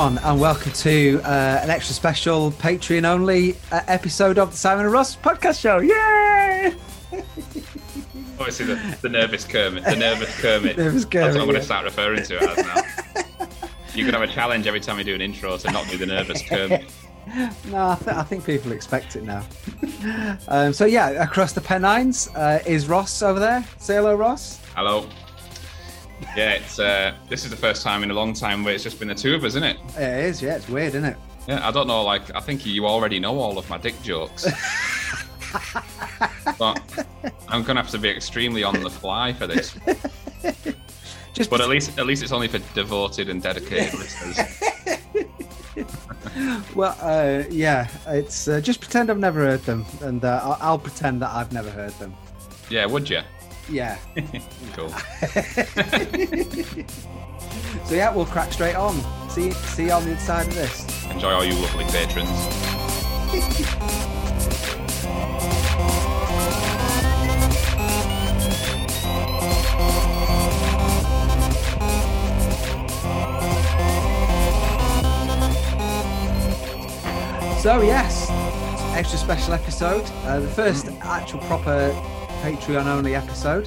Everyone, and welcome to uh, an extra special Patreon only uh, episode of the Simon and Ross podcast show. Yay! Obviously, the, the nervous Kermit. The nervous Kermit. Nervous Kermit. That's what I'm going to start referring to it as now. You can have a challenge every time you do an intro to not do the nervous Kermit. No, I, th- I think people expect it now. um, so, yeah, across the Pennines uh, is Ross over there. Say hello, Ross. Hello. Yeah, it's uh, this is the first time in a long time where it's just been the two of us, isn't it? It is, yeah, it's weird, isn't it? Yeah, I don't know. Like, I think you already know all of my dick jokes. but I'm gonna have to be extremely on the fly for this. Just But at least, at least it's only for devoted and dedicated listeners. well, uh, yeah, it's uh, just pretend I've never heard them, and uh, I'll, I'll pretend that I've never heard them. Yeah, would you? Yeah. Cool. So yeah, we'll crack straight on. See, see you on the inside of this. Enjoy all you lovely patrons. So yes, extra special episode, uh, the first actual proper Patreon only episode.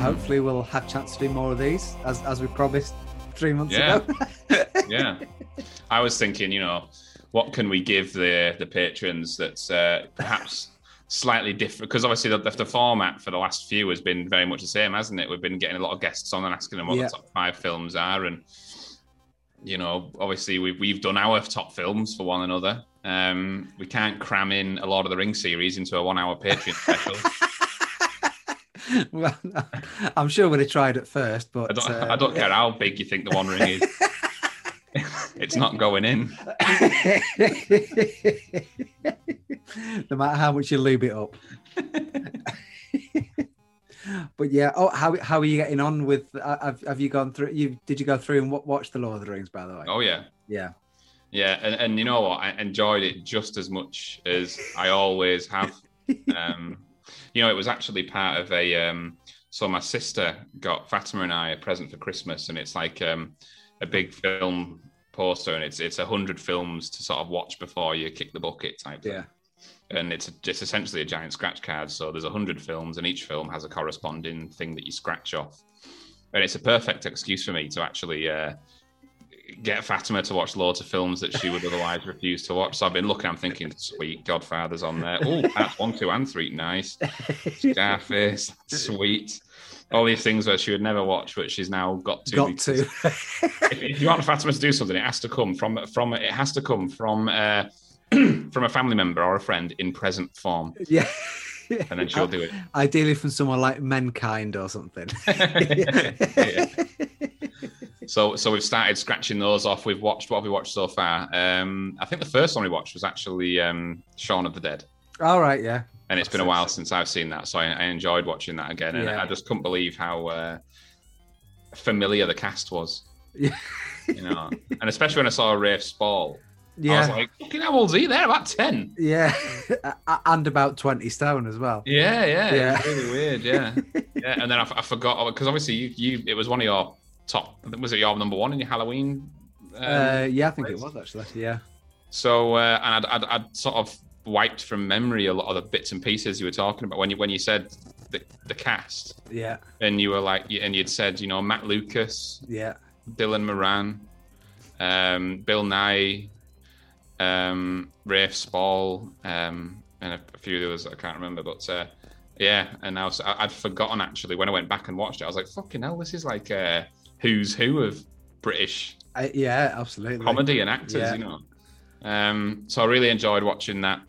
Hopefully, we'll have a chance to do more of these, as as we promised three months Yeah. ago. yeah i was thinking you know what can we give the the patrons that's uh, perhaps slightly different because obviously the, the format for the last few has been very much the same hasn't it we've been getting a lot of guests on and asking them what Yeah. the top five films are and you know obviously we've, we've done our top films for one another um we can't cram in a lord of the ring series into a one hour patreon special well, I'm sure we'd have tried at first, but i don't, uh, I don't care how big you think the one ring is it's not going in no matter how much you lube it up. but yeah, oh, how how are you getting on with? Uh, have, have you gone through? You did you go through and wa- watch the Lord of the Rings? By the way, oh yeah yeah, Yeah, and, and you know what? I enjoyed it just as much as I always have. um, you know, it was actually part of a. Um, so my sister got Fatima and I a present for Christmas, and it's like um, a big film poster, and it's it's a hundred films to sort of watch before you kick the bucket type. thing. yeah, And it's it's essentially a giant scratch card. So there's a hundred films, and each film has a corresponding thing that you scratch off. And it's a perfect excuse for me to actually uh, get Fatima to watch loads of films that she would otherwise refuse to watch. So I've been looking, I'm thinking, sweet, Godfather's on there. Oh, that's one, two, and three, nice. Scarface, sweet. All these things that she would never watch, but she's now got to. got to. if, if you want Fatima to do something, it has to come from from it has to come from uh, from a family member or a friend in present form, yeah. and then she'll do it. Ideally from someone like Mankind or something. Yeah. So, so we've started scratching those off. We've watched what have we watched so far? Um, I think the first one we watched was actually um, Shaun of the Dead, All right, yeah. and it's been a while since I've seen that, so I, I enjoyed watching that again. And Yeah. I just couldn't believe how uh, familiar the cast was, Yeah. you know, and especially when I saw Rafe Spall. Yeah. I was like, "Fucking how old's he? There, about ten. yeah. And about 20 stone as well. Yeah, yeah, Yeah. It really weird. Yeah, yeah. And then I, f- I forgot because obviously you, you, it was one of your top. Was it your number one in your Halloween? um, Uh, yeah, I think it was actually. Yeah. So, uh, and I'd, I'd, I'd sort of wiped from memory a lot of the bits and pieces you were talking about when you when you said the, the cast, Yeah. and you were like, and you'd said, you know, Matt Lucas, Yeah. Dylan Moran, um, Bill Nighy, um, Rafe Spall, um, and a, a few of the others I can't remember, but uh, yeah. And I was, I- I'd forgotten actually when I went back and watched it. I was like, fucking hell, this is like a who's who of British I, yeah, absolutely. comedy and actors, Yeah. you know. Um, so I really enjoyed watching that.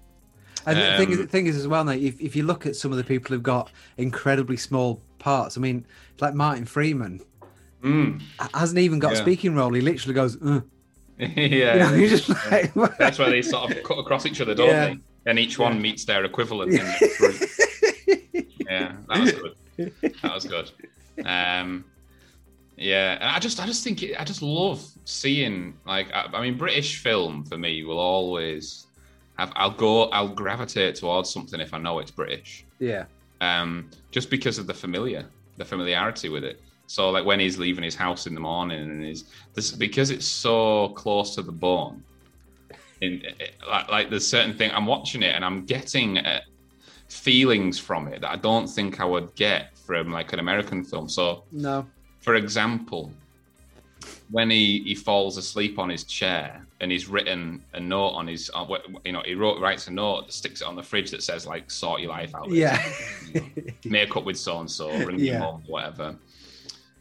And the thing, is, Um, the thing is, as well, now, if, if you look at some of the people who've got incredibly small parts, I mean, like Martin Freeman Mm. hasn't even got a speaking role. He literally goes, uh. yeah, you know, like, that's where they sort of cut across each other, don't Yeah. they? And each one Yeah. meets their equivalent. in the group. yeah, that was good. That was good. Um, yeah, and I just, I just think, it, I just love seeing like, I, I mean, British film for me will always have. I'll go, I'll gravitate towards something if I know it's British. yeah, um, just because of the familiar, the familiarity with it. So like when he's leaving his house in the morning and he's this because it's so close to the bone. In like, like there's certain thing I'm watching it and I'm getting uh, feelings from it that I don't think I would get from like an American film. So No. For example, when he, he falls asleep on his chair and he's written a note on his, uh, you know, he wrote writes a note, that sticks it on the fridge that says like "sort your life out." Yeah. make up with so and so, ring Yeah. your mum, whatever.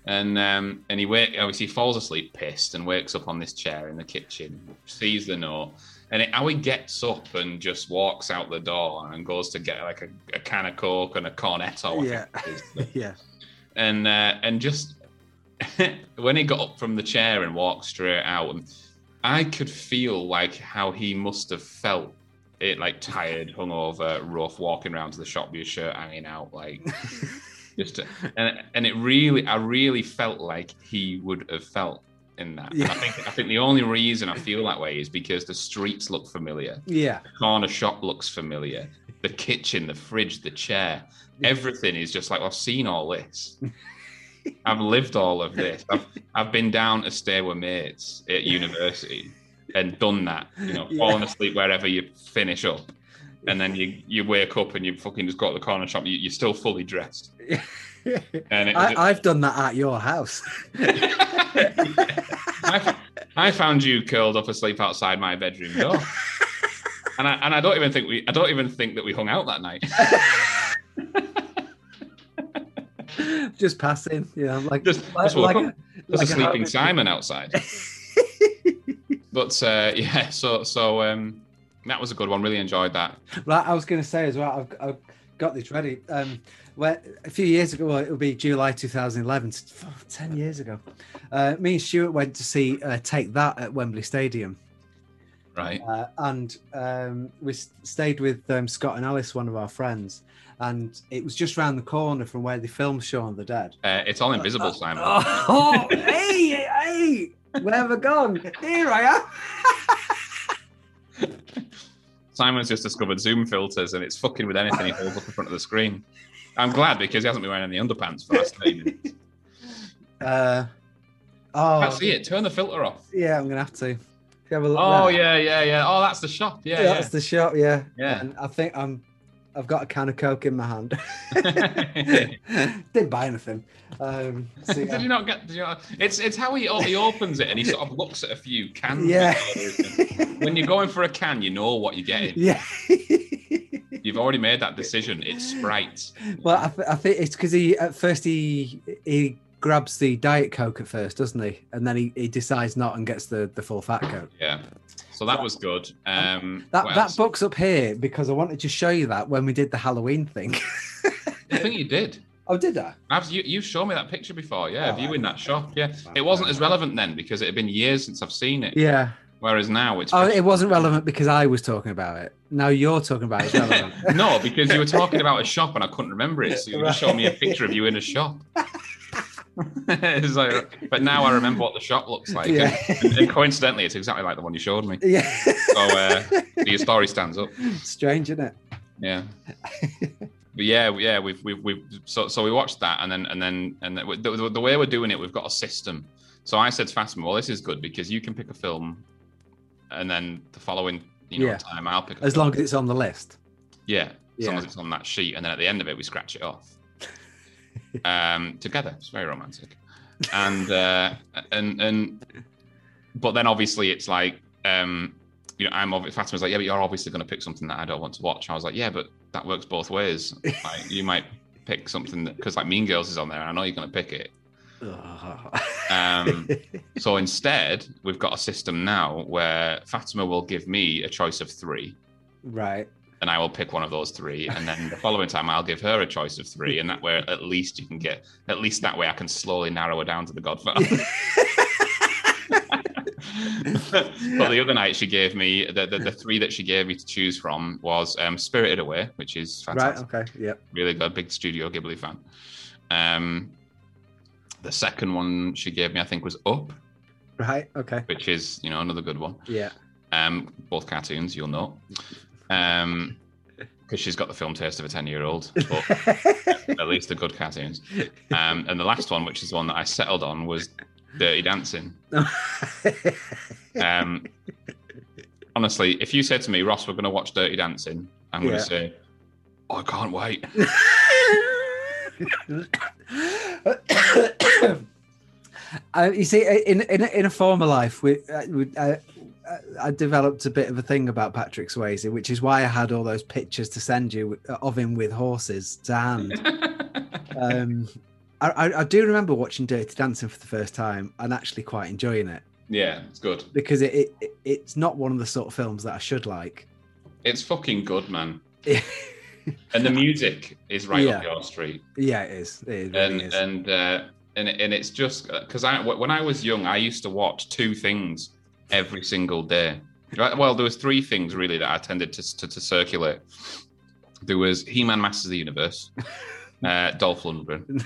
And um, and he wake obviously he falls asleep pissed and wakes up on this chair in the kitchen, sees the note, and it, how he gets up and just walks out the door and goes to get like a, a can of coke and a cornetto. Yeah. think it is yeah. and uh, and just when he got up from the chair and walked straight out, and I could feel like how he must have felt it, like tired, hungover, rough, walking around to the shop with your shirt hanging out, like just, to, and and it really, I really felt like he would have felt in that. And I think I think the only reason I feel that way is because the streets look familiar Yeah. The corner shop looks familiar. The kitchen, the fridge, the chair, everything is just like I've seen all this. I've lived all of this. I've, I've been down to stay with mates at university and done that. You know, Yeah. fallen asleep wherever you finish up, and then you you wake up and you fucking just go to the corner shop. You, you're still fully dressed, and I, I've done that at your house. I found you curled up asleep outside my bedroom door. And I, and I don't even think we I don't even think that we hung out that night. Just passing, you know, like Just, like, just like. There's like a sleeping. Simon outside. but uh, yeah, so so um, that was a good one. Really enjoyed that. Right, I was going to say as well. I've, I've got this ready. Um, where a few years ago, well, it would be July 2011, oh, 10 years ago. Uh, me and Stuart went to see uh, Take That at Wembley Stadium, Right. uh, and um, we stayed with um, Scott and Alice, one of our friends, and it was just round the corner from where they filmed Shaun of the Dead. Uh, it's all invisible, Simon. Oh, hey, hey, where have I gone? Here I am. Simon's just discovered Zoom filters, and it's fucking with anything he holds up in front of the screen. I'm glad because he hasn't been wearing any underpants for the last 30 minutes. Uh, oh, Can't see it. Turn the filter off. yeah, I'm gonna have to. Have a look Oh there. yeah, yeah, yeah. Oh, that's the shop. Yeah, Yeah, that's the shop. Yeah, Yeah. And I think I'm. I've got a can of coke in my hand. Didn't buy anything. Um, so Did yeah. you not get? Did you not, it's it's how he he opens it and he sort of looks at a few cans. Yeah. when you're going for a can, you know what you're getting. yeah. You've already made that decision. It's Sprite. well, I, th- I think it's because he at first he he grabs the diet coke at first, doesn't he? And then he, he decides not and gets the the full fat coke. Yeah. So that was good. Um, That that book's up here because I wanted to show you that when we did the Halloween thing. I think you did. oh, did I? I've, you, you've shown me that picture before, yeah, Oh, of you in that shop, yeah. It wasn't as relevant then because it had been years since I've seen it. Yeah. Whereas now it's Oh, it wasn't relevant because I was talking about it. Now you're talking about it. No, because you were talking about a shop and I couldn't remember it, so you just showed me a picture of you in a shop. but now I remember what the shop looks like, Yeah. and, and coincidentally, it's exactly like the one you showed me. yeah. So uh, your story stands up. Strange, isn't it? Yeah. But yeah, yeah, we've we've we've so so we watched that, and then and then and the, the, the way we're doing it, we've got a system. So I said to Fatima, "Well, this is good because you can pick a film, and then the following you know Yeah. time I'll pick a As long as it's on the list. yeah, as long as it's on that sheet, and then at the end of it, we scratch it off um, together. It's very romantic, and uh, and and but then obviously it's like um, you know I'm obviously Fatima's like yeah, but you're obviously going to pick something that I don't want to watch. I was like yeah, but that works both ways. Like, you might pick something because like Mean Girls is on there, and I know you're going to pick it. Um, so instead, we've got a system now where Fatima will give me a choice of three, right. And I will pick one of those three, and then the following time I'll give her a choice of three, and that way at least you can get at least that way I can slowly narrow her down to the Godfather. but the other night she gave me the, the the three that she gave me to choose from was um, Spirited Away, which is Right. fantastic, Okay. Yep. really good, big Studio Ghibli fan. Um, the second one she gave me, I think, was Up, Right. Okay. which is you know another good one. Yeah. Um, both cartoons, you'll know. Um, because she's got the film taste of a 10 year old, but at least the good cartoons. Um, and the last one, which is the one that I settled on, was Dirty Dancing. Um, honestly, if you said to me, Ross, we're going to watch Dirty Dancing, I'm going Yeah. say, oh, I can't wait. Uh, you see, in in in a former life, we, uh, we uh, I developed a bit of a thing about Patrick Swayze, which is why I had all those pictures to send you uh, of him with horses to hand. um, I, I, do remember watching Dirty Dancing for the first time and actually quite enjoying it yeah, it's good. because it, it it- it's not one of the sort of films that I should like. It's fucking good, man. And the music is right Yeah. up your street. yeah, it is. It really and is. and uh, and and it's just because I when I was young, I used to watch two things every single day. Right? Well, there was three things really that I tended to to, to circulate. There was He-Man Masters of the Universe, uh, Dolph Lundgren.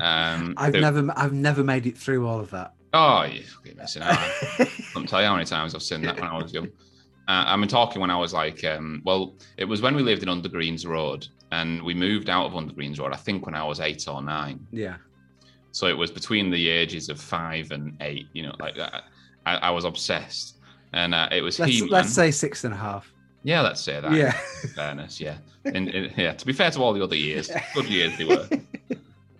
Um, I've there- never I've never made it through all of that. Oh, you're fucking missing out. I couldn't tell you how many times I've seen that when I was young. Uh, I mean, talking when I was like, um, well, it was when we lived in Undergreens Road, and we moved out of Undergreens Road. I think when I was eight or nine. yeah. So it was between the ages of five and eight. You know, like that. I, I was obsessed, and uh, it was Let's, He-Man. let's say six and a half. yeah, let's say that. Yeah. In fairness, yeah. And, and- yeah, to be fair to all the other years, good years they were.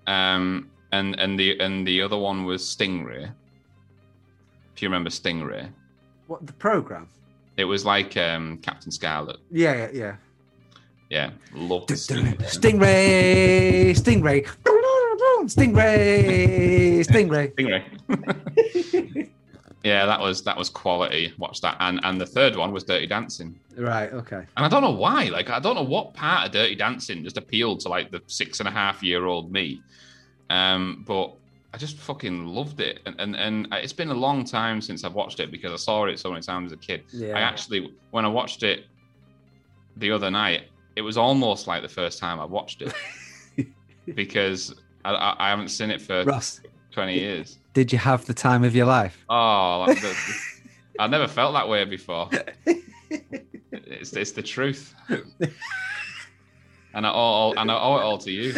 Um, and and the and the other one was Stingray. If you remember Stingray, What the program? it was like um, Captain Scarlet. Yeah, yeah, yeah. Yeah, loved Stingray. Stingray, Stingray, Stingray, Stingray. Stingray. yeah, that was that was quality. Watch that, and and the third one was Dirty Dancing. Right, okay. And I don't know why. Like, I don't know what part of Dirty Dancing just appealed to like the six and a half year old me. Um, but I just fucking loved it. And, and and it's been a long time since I've watched it because I saw it so many times as a kid. Yeah. I actually, when I watched it the other night, it was almost like the first time I watched it because I, I, I haven't seen it for Ross, 20 years. Did you have the time of your life? Oh, like the, I never felt that way before. It's, it's the truth. And I owe, and I owe it all to you.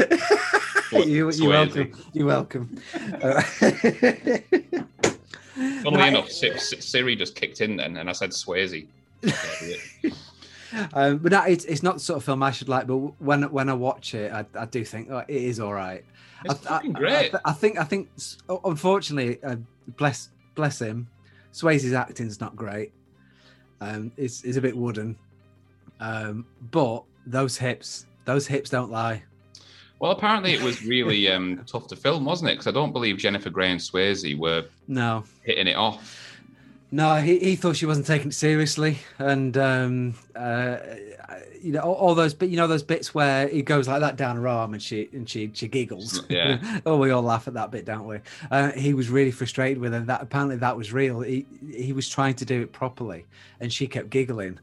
you you're welcome. You're welcome. Uh, Funnily Right. enough, Si- Si- Siri just kicked in then, and I said Swayze. um, but no, it's, it's not the sort of film I should like. But when when I watch it, I, I do think oh, it is all right. It's I, I- fucking I, great. I think I think unfortunately, uh, bless bless him, Swayze's acting's not great. Um, it's is a bit wooden, um, but those hips, those hips don't lie. Well, apparently it was really um, tough to film, wasn't it? Because I don't believe Jennifer Grey and Swayze were No, hitting it off. No, he, he thought she wasn't taking it seriously, and um, uh, you know all, all those, but you know those bits where he goes like that down her arm and she and she she giggles. Yeah. oh, we all laugh at that bit, don't we? Uh, he was really frustrated with her. That apparently that was real. He he was trying to do it properly, and she kept giggling,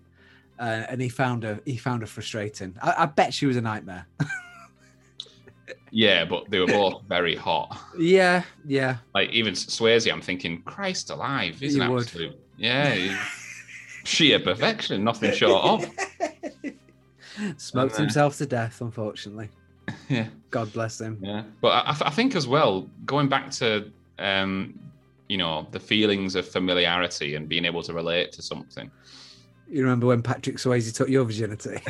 uh, and he found her he found her frustrating. I, I bet she was a nightmare. Yeah, but they were both very hot. yeah, yeah. Like even Swayze, I'm thinking, Christ alive, he's an You would. absolute yeah, sheer perfection, nothing short of. Smoked Uh, himself to death, unfortunately. Yeah. God bless him. Yeah, but I, I think as well, going back to um, you know the feelings of familiarity and being able to relate to something. You remember when Patrick Swayze took your virginity?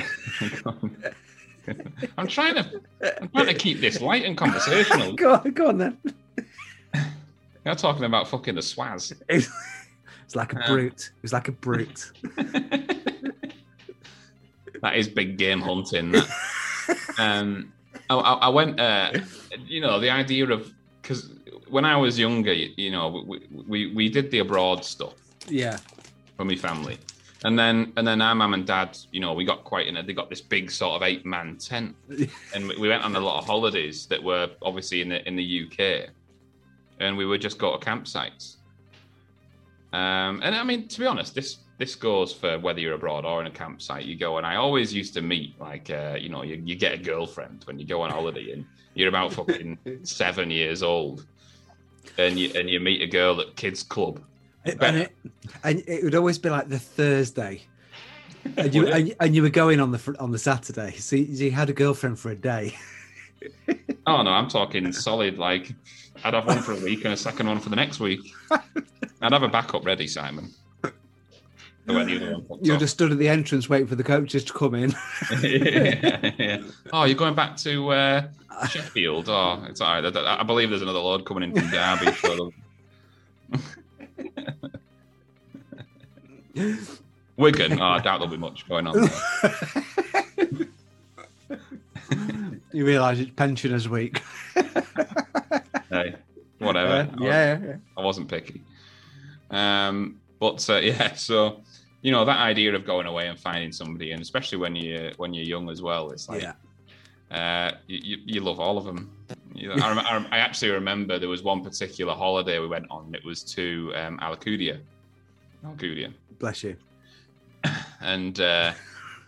I'm trying to, I'm trying to keep this light and conversational. go on, go on then. You're talking about fucking the swaz. It's like a Um, brute. It's like a brute. that is big game hunting. That. um, I, I I went, uh, you know, the idea of because when I was younger, you, you know, we, we we did the abroad stuff. Yeah. for my family. And then and then our mum and dad, you know, we got quite in a they got this big sort of eight man tent. and we- we went on a lot of holidays that were obviously in the in the UK. And we would just go to campsites. Um, and I mean, to be honest, this this goes for whether you're abroad or in a campsite. You go, and I always used to meet like, uh, you know, you, you get a girlfriend when you go on holiday, and you're about fucking seven years old, and you and you meet a girl at kids club, and, it, and it would always be like the Thursday And you, and, you- and you were going on the on the Saturday. So you, you had a girlfriend for a day. Oh no, I'm talking solid. Like I'd have one for a week and a second one for the next week. I'd have a backup ready, Simon. For when the other one pops You just stood at the entrance waiting for the coaches to come in. yeah, yeah. Oh, you're going back to uh, Sheffield? Oh, it's all right. I, I believe there's another load coming in from Derby. Wigan. Oh, I doubt there'll be much going on. You realise it's pensioners week. hey, whatever. Uh, yeah, yeah. I wasn't picky. Um, but uh, yeah, so you know that idea of going away and finding somebody, and especially when you when you're young as well, it's like yeah. uh, you, you, you love all of them. You know, I, rem- I, rem- I actually remember there was one particular holiday we went on. It was to um, Alcudia, Alcudia, Bless you. and uh,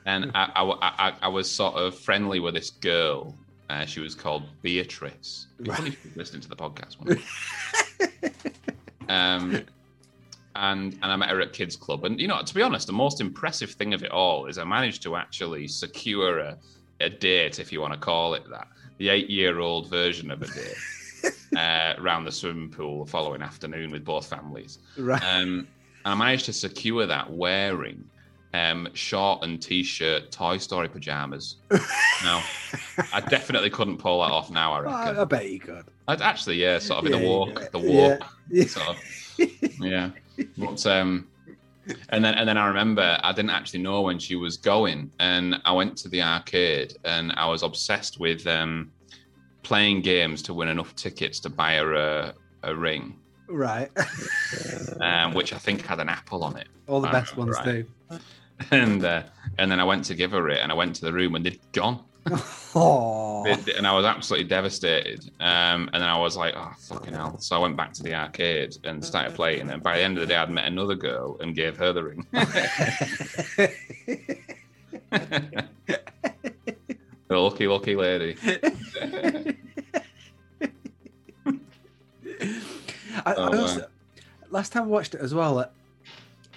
and I, I, I, I was sort of friendly with this girl. Uh, she was called Beatrice. You listening to the podcast. um, and and I met her at kids club. And you know, to be honest, the most impressive thing of it all is I managed to actually secure a, a date, if you want to call it that, the eight-year-old version of a date uh, around the swimming pool the following afternoon with both families. Right. Um, I managed to secure that wearing um, short and t-shirt Toy Story pajamas. now, I definitely couldn't pull that off now. I reckon. I, I bet you could. I'd actually, yeah, sort of in the walk, yeah, the walk, Yeah. sort of, yeah. But um, and then and then I remember I didn't actually know when she was going, and I went to the arcade, and I was obsessed with um, playing games to win enough tickets to buy her a, a ring, Right. um, which I think had an apple on it. All the best ones right. do. And uh, and then I went to give her it, and I went to the room, and they'd gone. Oh. It- and I was absolutely devastated. Um, and then I was like, oh, fucking hell. So I went back to the arcade and started playing. And by the end of the day, I'd met another girl and gave her the ring. the lucky, lucky lady. I, Oh, I also, last time I watched it as well. uh,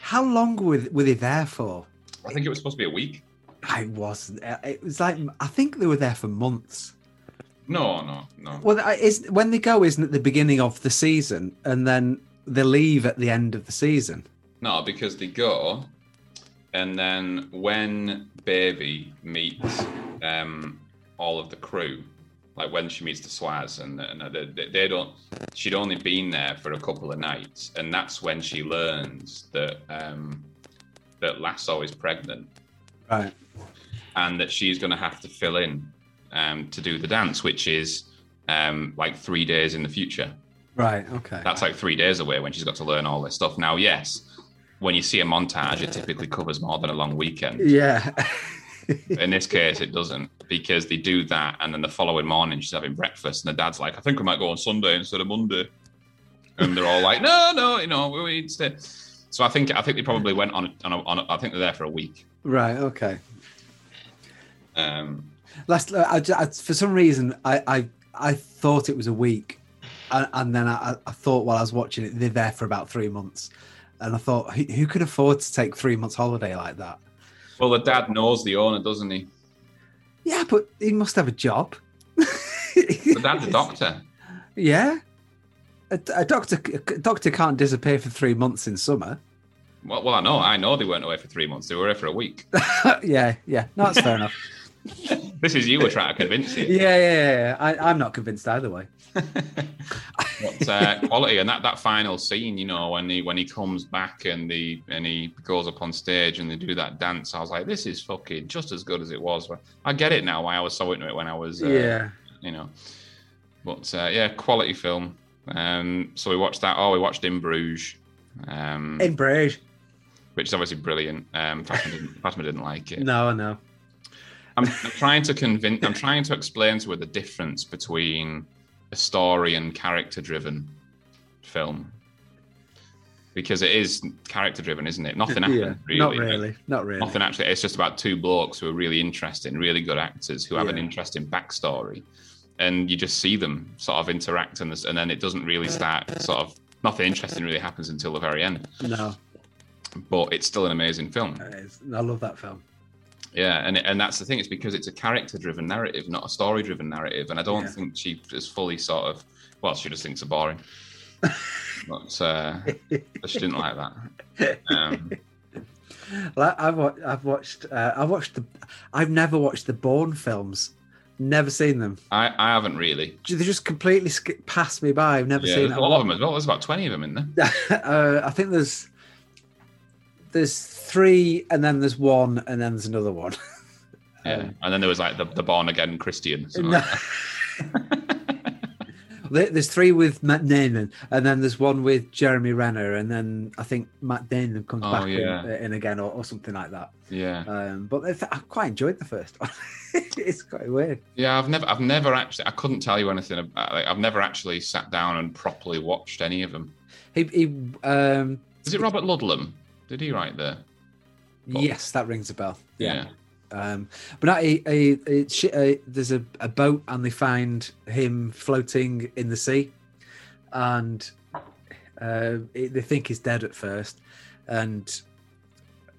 How long were, were they there for? I think it was supposed to be a week. I wasn't. uh, It was like I think they were there for months. No, no, no. Well, is when they go, isn't it the beginning of the season, and then they leave at the end of the season? No, because they go, and then when Baby meets um, all of the crew, like when she meets the Swaz, and, and they, they- don't, she'd only been there for a couple of nights, and that's when she learns that um, that Lasso is pregnant, Right. and that she's going to have to fill in um, to do the dance, which is um, like three days in the future. Right. Okay. That's like three days away when she's got to learn all this stuff. Now, yes, when you see a montage, it typically covers more than a long weekend. yeah. In this case, it doesn't because they do that, and then the following morning she's having breakfast, and the dad's like, "I think we might go on Sunday instead of Monday," and they're all like, "No, no, you know, we need to." So I think I think they probably went on on, a, on a, I think they're there for a week. right. Okay. Um, Last, uh, I, I, for some reason, I, I, I thought it was a week, and, and then I, I thought while I was watching it, they're there for about three months, and I thought, who, who could afford to take three months holiday like that? Well, the dad knows the owner, doesn't he? Yeah, but he must have a job. The dad's a doctor. Yeah, a, a doctor, a doctor can't disappear for three months in summer. Well, well, I know, I know they weren't away for three months; they were away for a week. yeah, yeah, no, that's fair enough. This is you were trying to convince you. Yeah, yeah, yeah. I, I'm not convinced either way. but uh, quality and that that final scene, you know, when he when he comes back and the and he goes up on stage and they do that dance, I was like, this is fucking just as good as it was. I get it now why I was so into it when I was, uh, yeah, you know. But uh, yeah, quality film. Um, so we watched that. Oh, we watched In Bruges, um, in Bruges. which is obviously brilliant. Um, Fatima didn't, Fatima didn't like it. No, no. I'm, I'm trying to convince. I'm trying to explain to her the difference between a story and character-driven film, because it is character-driven, isn't it? Nothing happens yeah, really. not really, not really. Nothing actually. It's just about two blokes who are really interesting, really good actors who have an Yeah. interesting backstory, and you just see them sort of interact, and, this, and then it doesn't really start. Sort of nothing interesting really happens until the very end. No. but it's still an amazing film. It is. I love that film. Yeah, and and that's the thing. It's because it's a character-driven narrative, not a story-driven narrative. And I don't Yeah. think she is fully sort of. Well, she just thinks it's boring. but uh, she didn't like that. Um, Like, I've watched. I've watched. Uh, I've watched the. I've never watched the Bourne films. Never seen them. I, I haven't really. They just completely sk- passed me by. I've never Yeah, seen a lot of them as well. There's about twenty of them in there. uh, I think there's there's three, and then there's one, and then there's another one. Yeah, and then there was like the, the born again Christian. No. like There's three with Matt Damon, and then there's one with Jeremy Renner, and then I think Matt Damon comes Oh, back yeah. in, in again, or, or something like that. Yeah, Um, but I quite enjoyed the first one. it's quite weird. yeah. I've never, I've never actually. I couldn't tell you anything about. Like, I've never actually sat down and properly watched any of them. He, he um, Is it Robert Ludlum? Did he write the? Yes, that rings a bell. Yeah. Um, but no, he, he, he, she, uh, there's a, a boat and they find him floating in the sea, and uh, it- they think he's dead at first, and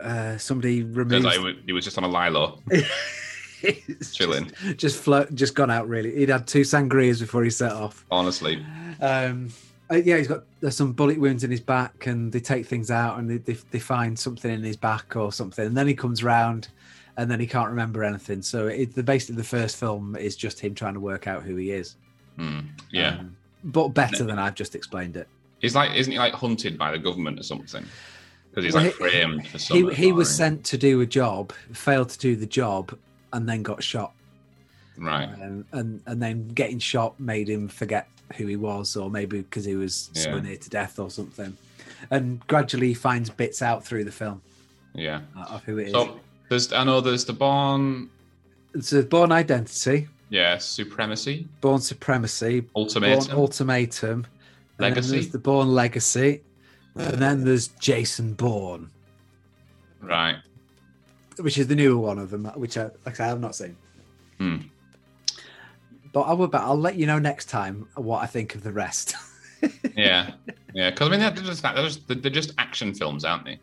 uh, somebody removes. like he was, just on a lilo, chilling. just, just float, just gone out. Really, he'd had two sangrias before he set off. Honestly, Um, uh, yeah, he's got there's some bullet wounds in his back, and they take things out, and they, they they find something in his back or something, and then he comes round, and then he can't remember anything. So it, the basically the first film is just him trying to work out who he is. Hmm, yeah. Um, but better than I've just explained it. He's like, isn't he like hunted by the government or something? Because he's Well, like he- framed for He something. he was sent to do a job, failed to do the job, and then got shot. right. Um, and and then getting shot made him forget who he was, or maybe because he was so Yeah. near to death or something. And gradually he finds bits out through the film Yeah. uh, of who it is. So there's, I know there's the Bourne, It's a Bourne Identity, yeah, Supremacy, Bourne Supremacy, Ultimatum, Bourne Ultimatum, Legacy. there's the Bourne Legacy, and then there's Jason Bourne, right. which is the newer one of them, which I, like I have not seen. Hmm. But I will. But I'll let you know next time what I think of the rest. Yeah, yeah. Because I mean, they're just, they're just they're just action films, aren't they?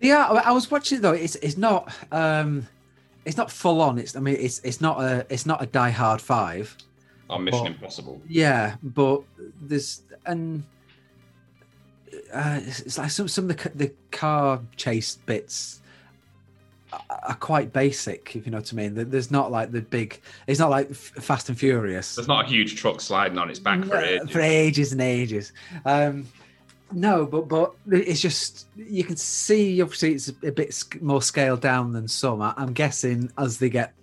yeah, I I was watching it though. It's it's not um, it's not full on. It's I mean it's it's not a it's not a Die Hard Five. Or Mission Well- Impossible. Yeah, but there's and uh, it's, it's like some some of the the car chase bits are, quite basic, if you know what I mean. There's not like the big. It's not like Fast and Furious There's not a huge truck sliding on its back for ages. for ages and ages. Um, no, but but it's just you can see obviously it's a bit more scaled down than some. I'm guessing as they get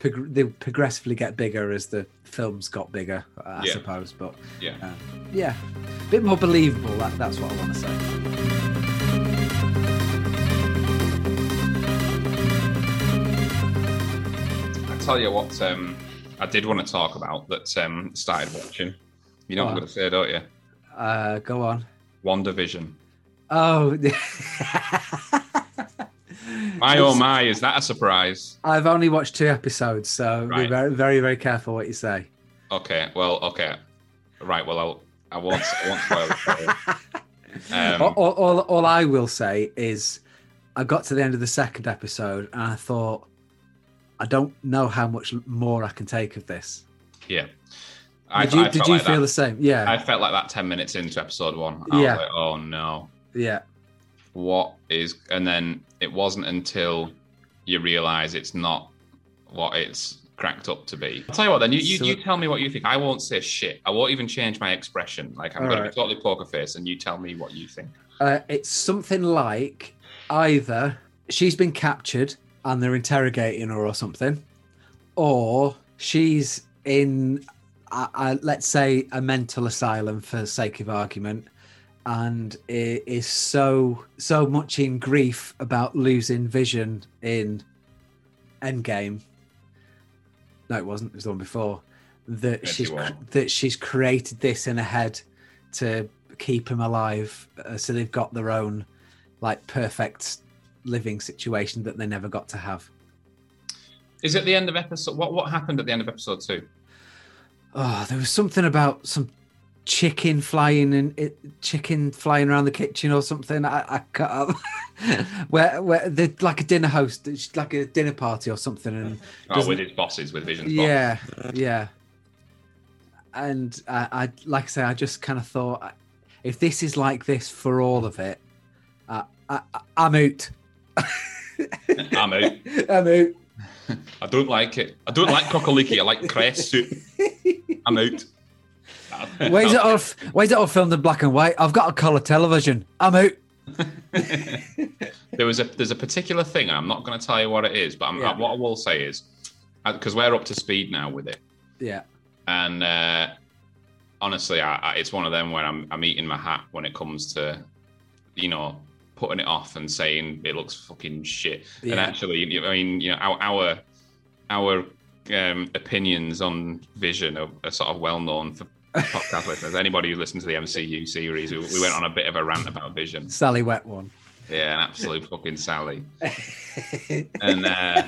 prog- they progressively get bigger as the films got bigger, I Yeah. suppose. But Yeah. uh, yeah, a bit more believable. That, that's what I want to say. Tell you what, um, I did want to talk about that um, started watching. You know what I'm going to say, don't you? Uh, go on. WandaVision. Oh, My oh my, is that a surprise? I've only watched two episodes, so be very, very, very careful what you say. Okay, well, okay, right. Well, I'll, I won't, I won't spoil. Um, all, all, all I will say is I got to the end of the second episode and I thought, I don't know how much more I can take of this. Yeah. I, Did you, I did you like feel that. the same? Yeah. I felt like that 10 minutes into episode one. I Yeah. was like, oh no, yeah. what is. And then it wasn't until you realize it's not what it's cracked up to be. I'll tell you what, then you, you, So- you tell me what you think. I won't say shit. I won't even change my expression. Like, I'm going to be totally poker face and you tell me what you think. Uh, it's something like either she's been captured and they're interrogating her or something, or she's in, uh, uh, let's say, a mental asylum for sake of argument, and is so so much in grief about losing vision in Endgame. No, it wasn't. It was the one before. That Yes, she's that she's created this in her head to keep him alive, uh, so they've got their own like perfect living situation that they never got to have. Is it the end of episode? What, what happened at the end of episode two? Oh, there was something about some chicken flying and it, chicken flying around the kitchen or something. I, I can't. where where they're like a dinner host, it's like a dinner party or something, and Oh, with his bosses, with Vision's yeah, yeah. And I, I like I say, I just kind of thought, if this is like this for all of it, I, I, I'm out. I'm out. I'm out. I don't like it. I don't like cock-a-leekie. I like cress soup. I'm out. Why is it all? Why is it all filmed in black and white? I've got a color television. I'm out. there was a there's a particular thing. I'm not going to tell you what it is, but Yeah. what I will say is because we're up to speed now with it, Yeah, and uh, honestly, I, I, it's one of them where I'm I'm eating my hat when it comes to you know putting it off and saying it looks fucking shit. And actually, I mean, you know, our our, our um, opinions on Vision are, are sort of well known for podcast listeners. Anybody who listens to the MCU series, we, we went on a bit of a rant about Vision. Sally Wet one. Yeah, an absolute fucking Sally. And uh,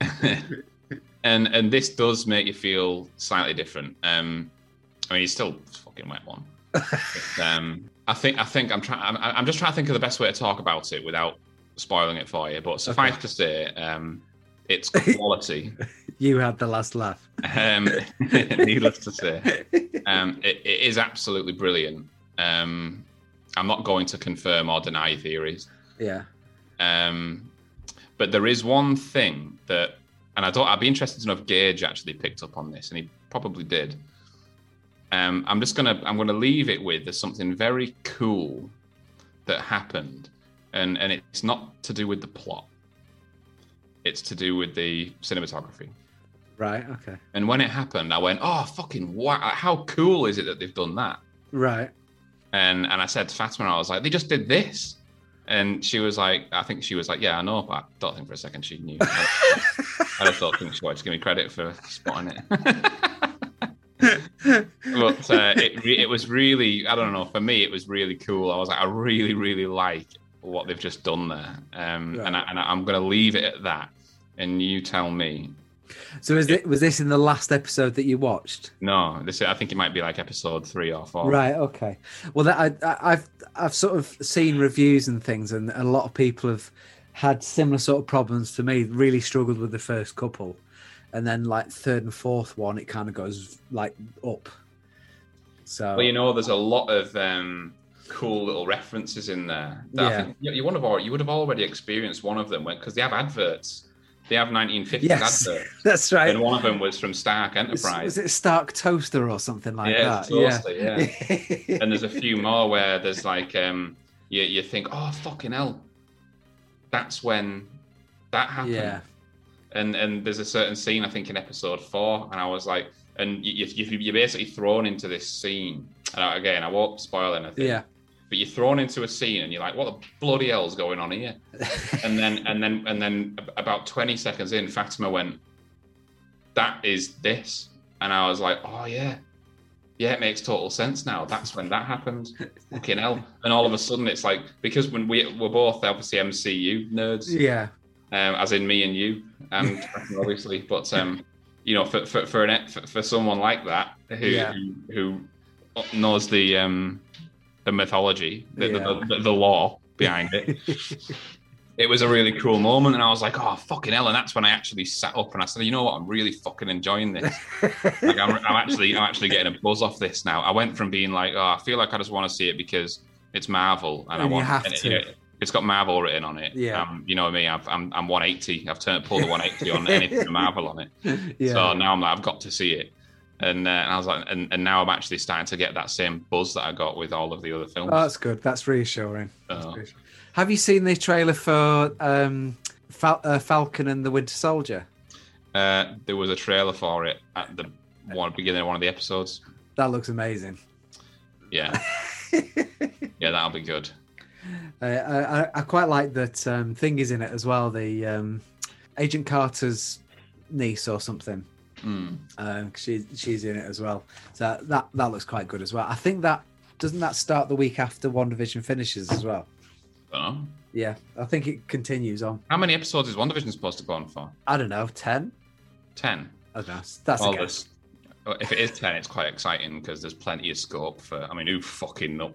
and and this does make you feel slightly different. Um, I mean, he's still fucking wet one. But, um, I think I think I'm trying. I'm, I'm just trying to think of the best way to talk about it without spoiling it for you. But suffice Okay. to say, um, it's quality. you had the last laugh. um, needless to say, um, it, it is absolutely brilliant. Um, I'm not going to confirm or deny theories. Yeah. Um, but there is one thing that, and I don't. I'd be interested to know if Gage actually picked up on this, and he probably did. Um, I'm just gonna. I'm gonna leave it with there's something very cool that happened, and and it's not to do with the plot. It's to do with the cinematography. Right. Okay. And when it happened, I went, "Oh, fucking wow! How cool is it that they've done that?" Right. And and I said to Fatima, I was like, "They just did this," and she was like, "I think she was like, yeah, I know, but I don't think for a second she knew." I just don't think she wanted to give me credit for spotting it. but uh, it re- it was really, I don't know, for me, it was really cool. I was like, I really, really like what they've just done there, um, Right. and I, and I'm going to leave it at that. And you tell me. So is it was this in the last episode that you watched? No, this I think it might be like episode three or four. Right. Okay. Well, that, I, I, I've I've sort of seen reviews and things, and a lot of people have had similar sort of problems to me. Really struggled with the first couple, and then like third and fourth one, it kind of goes like up. So Well, you know, there's a lot of um, cool little references in there. That I Yeah. think you, you would have already, you would have already experienced one of them because they have adverts. They have 1950s Yes. adverts, that's right. and one of them was from Stark Enterprise. was it Stark Toaster or something like Yeah, that? toaster, yeah. and there's a few more where there's like um, you you think, oh fucking hell, that's when that happened. yeah. and and there's a certain scene I think in episode four, and I was like, and you, you you're basically thrown into this scene. And again, I won't spoil anything. Yeah. But you're thrown into a scene, and you're like, what the bloody hell's going on here? And then and then and then about 20 seconds in, Fatima went, that is this, and I was like, oh yeah. Yeah, it makes total sense now. That's when that happened. Fucking hell. And all of a sudden it's like because when we we're both obviously MCU nerds yeah. um, as in me and you, um, obviously. But um, you know, for for for, an, for for someone like that who Yeah. who, who knows the um, the mythology, the, Yeah. the, the, the lore behind it. It was a really cool moment, and I was like, "Oh fucking hell!" And that's when I actually sat up and I said, "You know what? I'm really fucking enjoying this. Like, I'm, I'm actually, I'm actually getting a buzz off this now." I went from being like, "Oh, I feel like I just want to see it because it's Marvel, and, I And you want, have and, to. It's got Marvel written on it. Yeah. Um, you know me. I've, I'm I'm 180. I've turned pulled the 180 on anything Marvel on it. yeah. So now I'm like, I've got to see it. And, uh, and I was like, and, and now I'm actually starting to get that same buzz that I got with all of the other films. Oh, that's good. That's reassuring. That's reassuring. Have you seen the trailer for um, Fal- uh, Falcon and the Winter Soldier? Uh, there was a trailer for it at the one beginning of one of the episodes. That looks amazing. Yeah, yeah, that'll be good. I, I- I quite like that um, thing is in it as well. The um, Agent Carter's niece or something. Mm. Um, she she's in it as well. So that that looks quite good as well. I think that doesn't that start the week after WandaVision finishes as well. Don't. Yeah, I think it continues on. How many episodes is WandaVision supposed to go on for? I don't know, ten. Ten. I don't know. That's Well, a guess. If it is ten, it's quite exciting because there's plenty of scope for. I mean, who fucking know?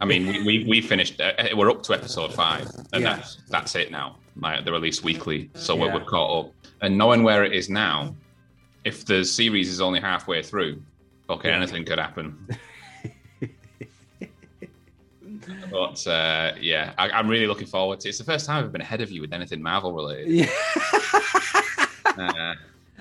I mean, we we, we finished. Uh, we're up to episode five, and Yeah. that's that's it now. Like they're released weekly, so we're, Yeah. we're caught up. And knowing where it is now, if the series is only halfway through, okay, Yeah. anything could happen. but uh, yeah, I, I'm really looking forward to. it. It's the first time I've been ahead of you with anything Marvel related. Yeah. Uh,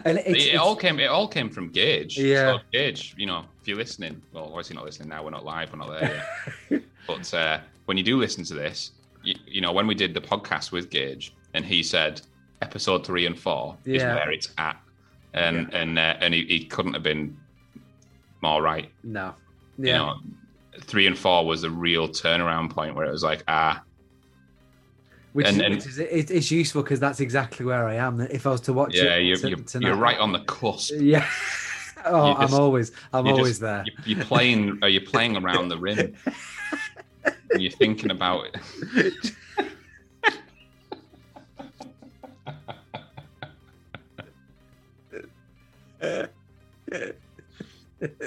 and it's, it, it's- all came. It all came from Gage. Yeah. So Gage, you know, if you're listening, well, obviously not listening now. We're not live. We're not there yet. but uh, when you do listen to this, you, you know, when we did the podcast with Gage, and he said episode three and four is where it's at, and and uh, and he, he couldn't have been more right. no. You Yeah. know, three and four was the real turnaround point where it was like, ah, which, and- and- which is it, it's useful because that's exactly where I am. If I was to watch yeah, it, you're you're, tonight- you're right on the cusp. Yeah. oh, just- I'm always, I'm always just- there. You- You're playing. Uh, Are you playing around the rim? You're thinking about it.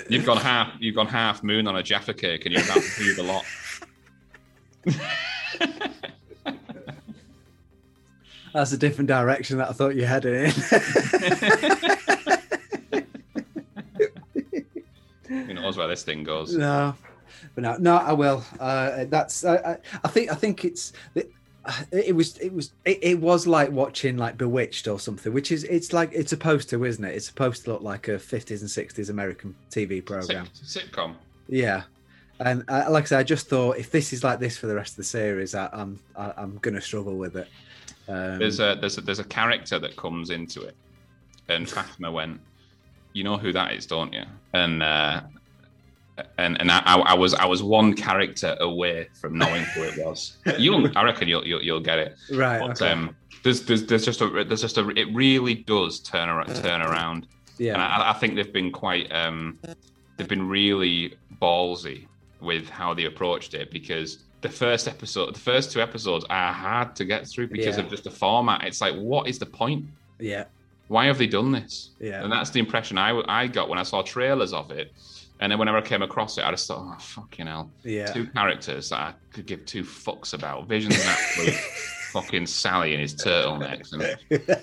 You've gone half. You've gone half moon on a Jaffa cake, and you're about to do the lot. That's a different direction that I thought you headed in. Who knows where this thing goes? no, but no, no, I will. Uh, that's. I, I, I think. I think it's. It, it was. It was. It, it was like watching like Bewitched or something, which is. It's like it's supposed to, isn't it? It's supposed to look like a 50s and 60s American TV program. Sitcom. Yeah. And uh, like I said, I just thought if this is like this for the rest of the series, I, I'm I, I'm gonna struggle with it. Um, There's a there's a there's a character that comes into it, and Fatima went, "You know who that is, don't you?" And uh, and and I, I was I was one character away from knowing who it was. You'll I reckon you'll you'll, you'll get it. right. But okay. um, there's, there's there's just a there's just a it really does turn around turn around, and yeah. I, I think they've been quite um they've been really ballsy with how they approached it because the first episode the first two episodes are hard to get through because Yeah. of just the format. It's like what is the point? Yeah. Why have they done this? Yeah. And that's the impression I, I got when I saw trailers of it. And then whenever I came across it, I just thought, oh, fucking hell. Yeah. Two characters that I could give two fucks about. Vision's an absolute fucking Sally in his turtlenecks. And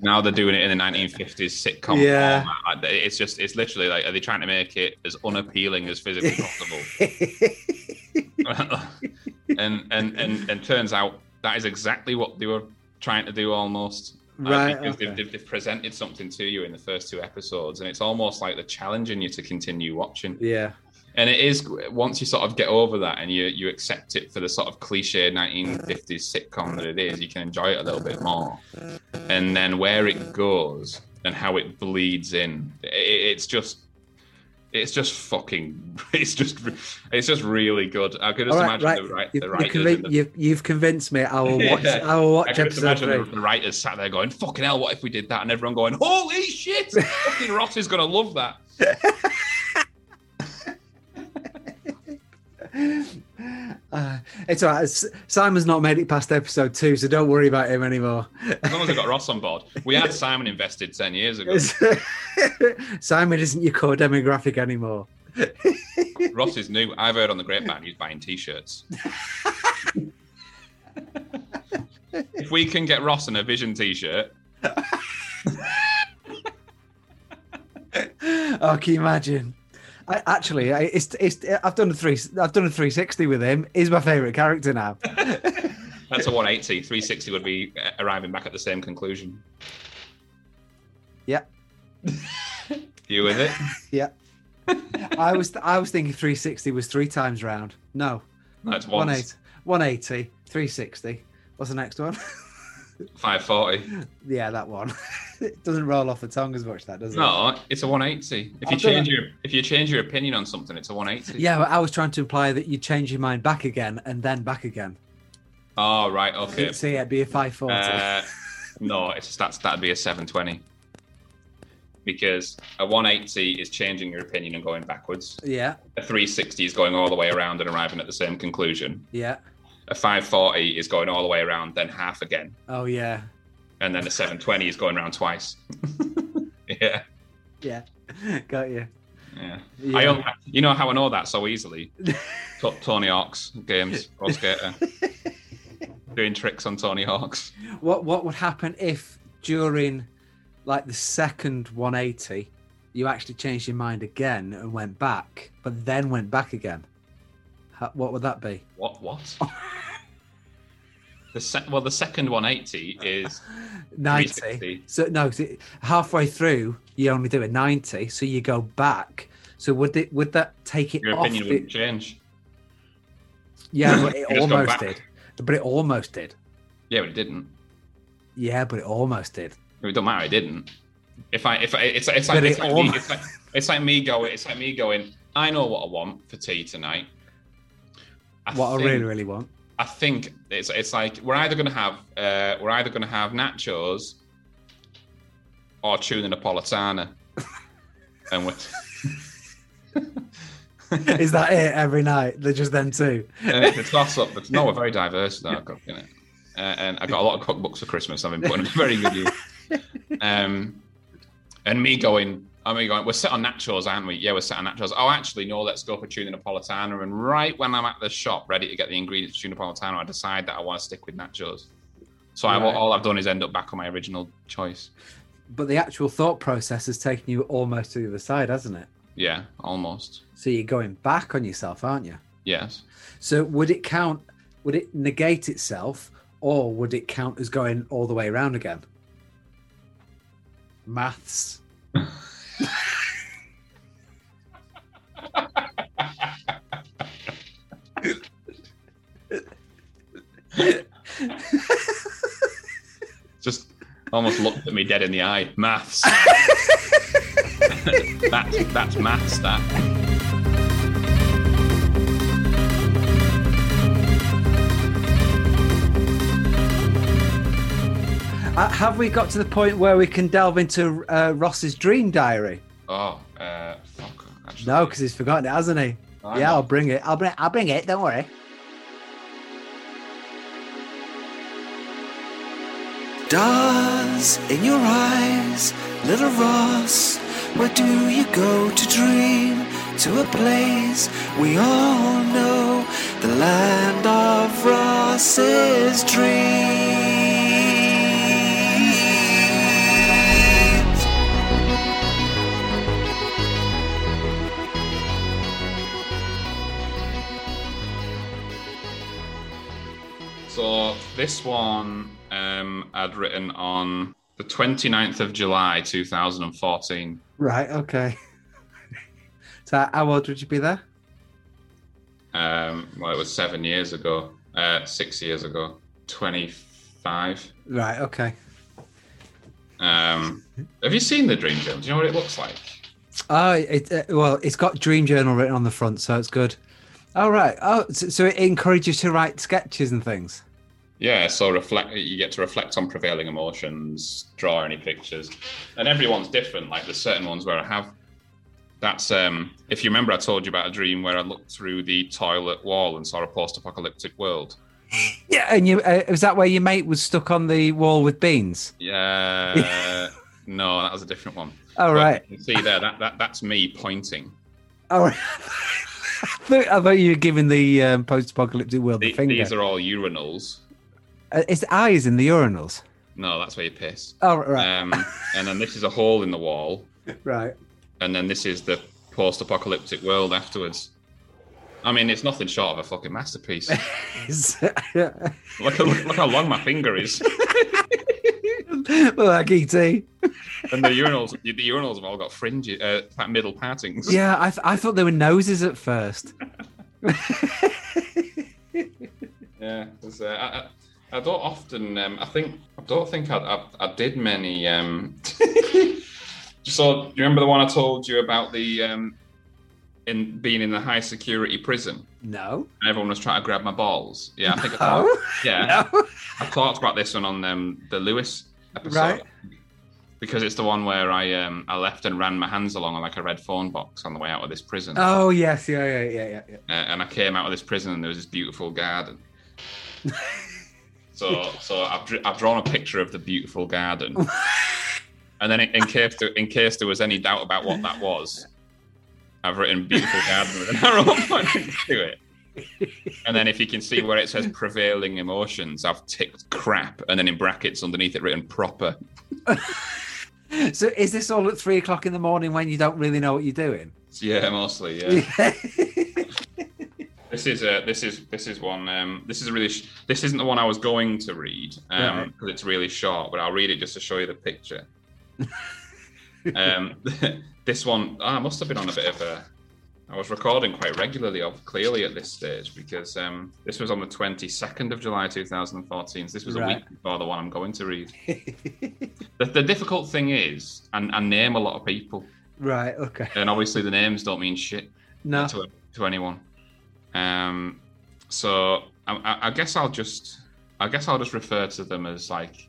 now they're doing it in the 1950s sitcom Yeah. format. It's just, it's literally like, are they trying to make it as unappealing as physically possible? and, and, and, and turns out that is exactly what they were trying to do almost. Uh, Right, because okay. they've, they've, they've presented something to you in the first two episodes, and it's almost like they're challenging you to continue watching. yeah. And it is once you sort of get over that and you you accept it for the sort of cliche 1950s sitcom that it is, you can enjoy it a little bit more. And then where it goes and how it bleeds in, it, it's just. It's just fucking. It's just. It's just really good. I could just All right, imagine right. the, right, You've, the you've, writers. convin- the- you've, you've convinced me. I will watch. Yeah. I will I watch can just imagine three. the, the writers sat there going, "Fucking hell, what if we did that?" And everyone going, "Holy shit! fucking Ross is gonna love that." Uh, it's all right. Simon's not made it past episode two, so don't worry about him anymore. As long as I got Ross on board, we had Simon invested ten years ago. Simon isn't your core demographic anymore. Ross is new. I've heard on the grapevine he's buying t-shirts. if we can get Ross in a Vision t-shirt, Oh, can you imagine? I, actually, I, it's, it's I've done a three. I've done a 360 with him. He's my favorite character now. that's a 180. 360 would be uh, arriving back at the same conclusion. Yeah. You with it? Yeah. I was I was thinking 360 was three times round. No, That's once. 180, 180, 360. What's the next one? 540. yeah, that one. it doesn't roll off the tongue as much. That does it? No, it's a 180. If you I've change your if you change your opinion on something, it's a 180. Yeah, but I was trying to imply that you change your mind back again and then back again. Oh right, okay. So yeah, it'd be a 540. Uh, no, it's that's that'd be a 720. Because a 180 is changing your opinion and going backwards. yeah, A 360 is going all the way around and arriving at the same conclusion. yeah. A 540 is going all the way around, then half again, Oh yeah. and then a 720 is going around twice. yeah, Yeah, got you. Yeah. Yeah. I you know how I know that so easily? Tony Hawk's games, Pro Skater. Doing tricks on Tony Hawk's. What what would happen if during like the second 180 you actually changed your mind again and went back, but then went back again? How, what would that be? What? What? The sec- well, the second 180 is 90. So no, halfway through you only do a 90, so you go back. So would it would that take it your off? opinion wouldn't change. yeah, but it You just go almost did. But it almost did. Yeah, but it didn't. Yeah, but it almost did. It don't matter. It didn't. If I, if I, it's, it's like, it's it like, me, it's like, it's like me going, it's like me going. I know what I want for tea tonight. I What I really, really want. I think it's it's like we're either going to have uh, we're either going to have nachos or tuna napolitana, and we're, Is that it every night? They're just them two. and it's a toss up. But no, we're very diverse our cooking. It. Uh, and I got a lot of cookbooks for Christmas. I've been putting them very good use. Um, and me going, I mean, going, we're set on nachos, aren't we? Yeah, we're set on nachos. Oh, actually, no, let's go for tuna napolitana. And right when I'm at the shop, ready to get the ingredients for tuna napolitana, I decide that I want to stick with nachos. So I, Right. all I've done is end up back on my original choice. But the actual thought process has taken you almost to the other side, hasn't it? Yeah, almost. So you're going back on yourself, aren't you? Yes. So would it count? Would it negate itself, or would it count as going all the way around again? Maths. Just almost looked at me dead in the eye. Maths. that's that's maths. That. Uh, have we got to the point where we can delve into uh, Ross's dream diary? Oh, fuck. Actually, No, because he's forgotten it, hasn't he? I yeah, know. I'll bring it. I'll bring. I'll bring it. Don't worry. Stars in your eyes, little Ross. Where do you go to dream? To a place we all know, the land of Ross's dreams. This one um, I'd written on the 29th of July 2014. Right. Okay. so, how old would you be there? Um, well, it was seven years ago, uh, six years ago, 25. Right. Okay. Um, have you seen the Dream Journal? Do you know what it looks like? Oh, it, uh, well, it's got Dream Journal written on the front, so it's good. All right. Oh, so, so it encourages you to write sketches and things. Yeah, so reflect. You get to reflect on prevailing emotions, draw any pictures, and everyone's different. Like there's certain ones where I have. That's um. If you remember, I told you about a dream where I looked through the toilet wall and saw a post-apocalyptic world. Yeah, and you uh, was that where your mate was stuck on the wall with beans? Yeah. no, that was a different one. All But right. you can see there that, that that's me pointing. All right. I thought, I thought you were giving the um, post-apocalyptic world the The- finger. these are all urinals. Uh, it's eyes in the urinals. No, that's where you piss. Oh, right. Um, and then this is a hole in the wall, right. and then this is the post-apocalyptic world afterwards. I mean, it's nothing short of a fucking masterpiece. Look, look, look how long my finger is, well, like ET. and the urinals. The urinals have all got fringes, uh, middle partings. Yeah, I, th- I thought they were noses at first. Yeah, uh, I, I, I don't often. Um, I think I don't think I, I, I did many. Um, so, do you remember the one I told you about the um, in being in the high security prison? No. And everyone was trying to grab my balls. Yeah, I think I thought, yeah, No. I talked about this one on um, the Lewis episode. Right. Because it's the one where I um, I left and ran my hands along like a red phone box on the way out of this prison. Oh yes, yeah, yeah, yeah, yeah. yeah. Uh, and I came out of this prison and there was this beautiful garden. so so I've, dr- I've drawn a picture of the beautiful garden. And then in, in case there, in case there was any doubt about what that was, I've written beautiful garden with an arrow pointing to it. And then if you can see where it says prevailing emotions, I've ticked crap, and then in brackets underneath it written proper. So is this all at three o'clock in the morning when you don't really know what you're doing? Yeah, mostly. Yeah. This is uh, this is this is one. Um, this is a really. Sh- this isn't the one I was going to read because um, Right. it's really short. But I'll read it just to show you the picture. um, this one, ah, I must have been on a bit of a. I was recording quite regularly, of clearly at this stage because um, this was on the twenty second of July, two thousand and fourteen. So this was a week before the one I'm going to read. The, the difficult thing is, and I name a lot of people, right. Okay. and obviously the names don't mean shit No. to, to anyone. Um, so I, I- I guess I'll just I guess I'll just refer to them as like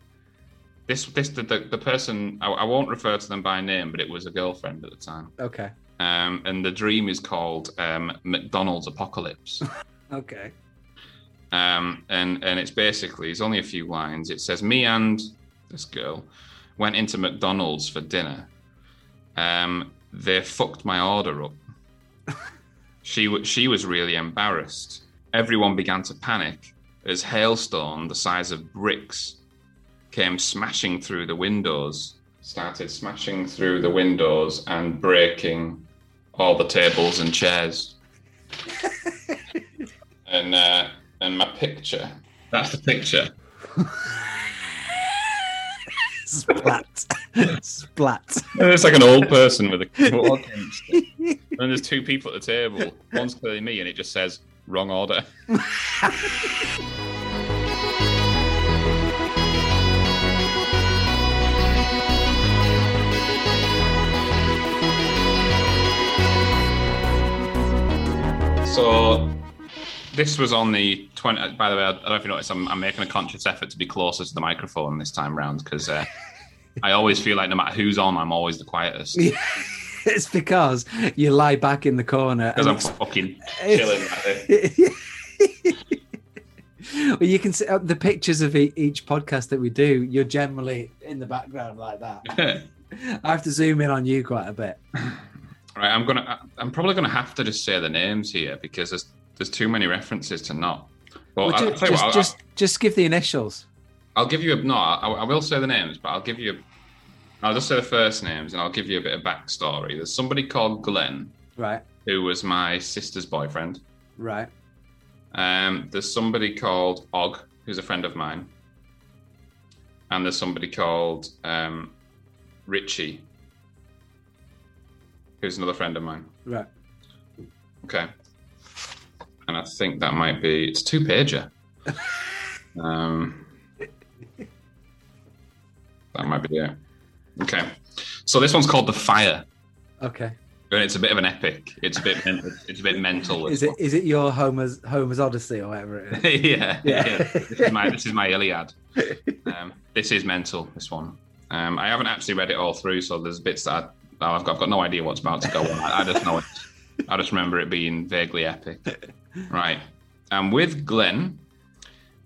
this this the the, the person I, I won't refer to them by name, but it was a girlfriend at the time. Okay. Um, and the dream is called um, McDonald's Apocalypse. Okay. Um, and and it's basically it's only a few lines. It says me and this girl went into McDonald's for dinner. Um, they fucked my order up. she she was really embarrassed. Everyone began to panic as hailstone the size of bricks came smashing through the windows. Started smashing through the windows and breaking all the tables and chairs. and uh, and my picture. That's the picture. Splat. Splat. And it's like an old person with a. And there's two people at the table. One's clearly me, and it just says wrong order. So this was on the 20 by the way i don't know if you noticed i'm, I'm making a conscious effort to be closer to the microphone this time round because uh, i always feel like no matter who's on i'm always the quietest it's because you lie back in the corner. because i'm fucking chilling well, you can see uh, the pictures of e- each podcast that we do. You're generally in the background like that. I have to zoom in on you quite a bit. right i'm gonna i'm probably gonna have to just say the names here because there's there's too many references to not. But Well, I'll, ju- I'll, just, what, I'll, just, just give the initials. I'll give you a no I, I will say the names but i'll give you i'll just say the first names and i'll give you a bit of backstory. There's somebody called glenn. Right, who was my sister's boyfriend. Right, Um, there's somebody called Og, who's a friend of mine, and there's somebody called um, Richie, who's another friend of mine. right. Okay, and I think that might be it's two pager. um, that might be it. Okay, so this one's called the Fire, Okay. and it's a bit of an epic. It's a bit men- it's a bit mental. Is it is it your Homer's Homer's Odyssey or whatever it is? yeah, Yeah. yeah. This is my this is my Iliad. Um, this is mental. This one. Um, I haven't actually read it all through, so there's bits that I, I've got. I've got no idea what's about to go on. I, I just know it. I just remember it being vaguely epic. Right. I'm with Glenn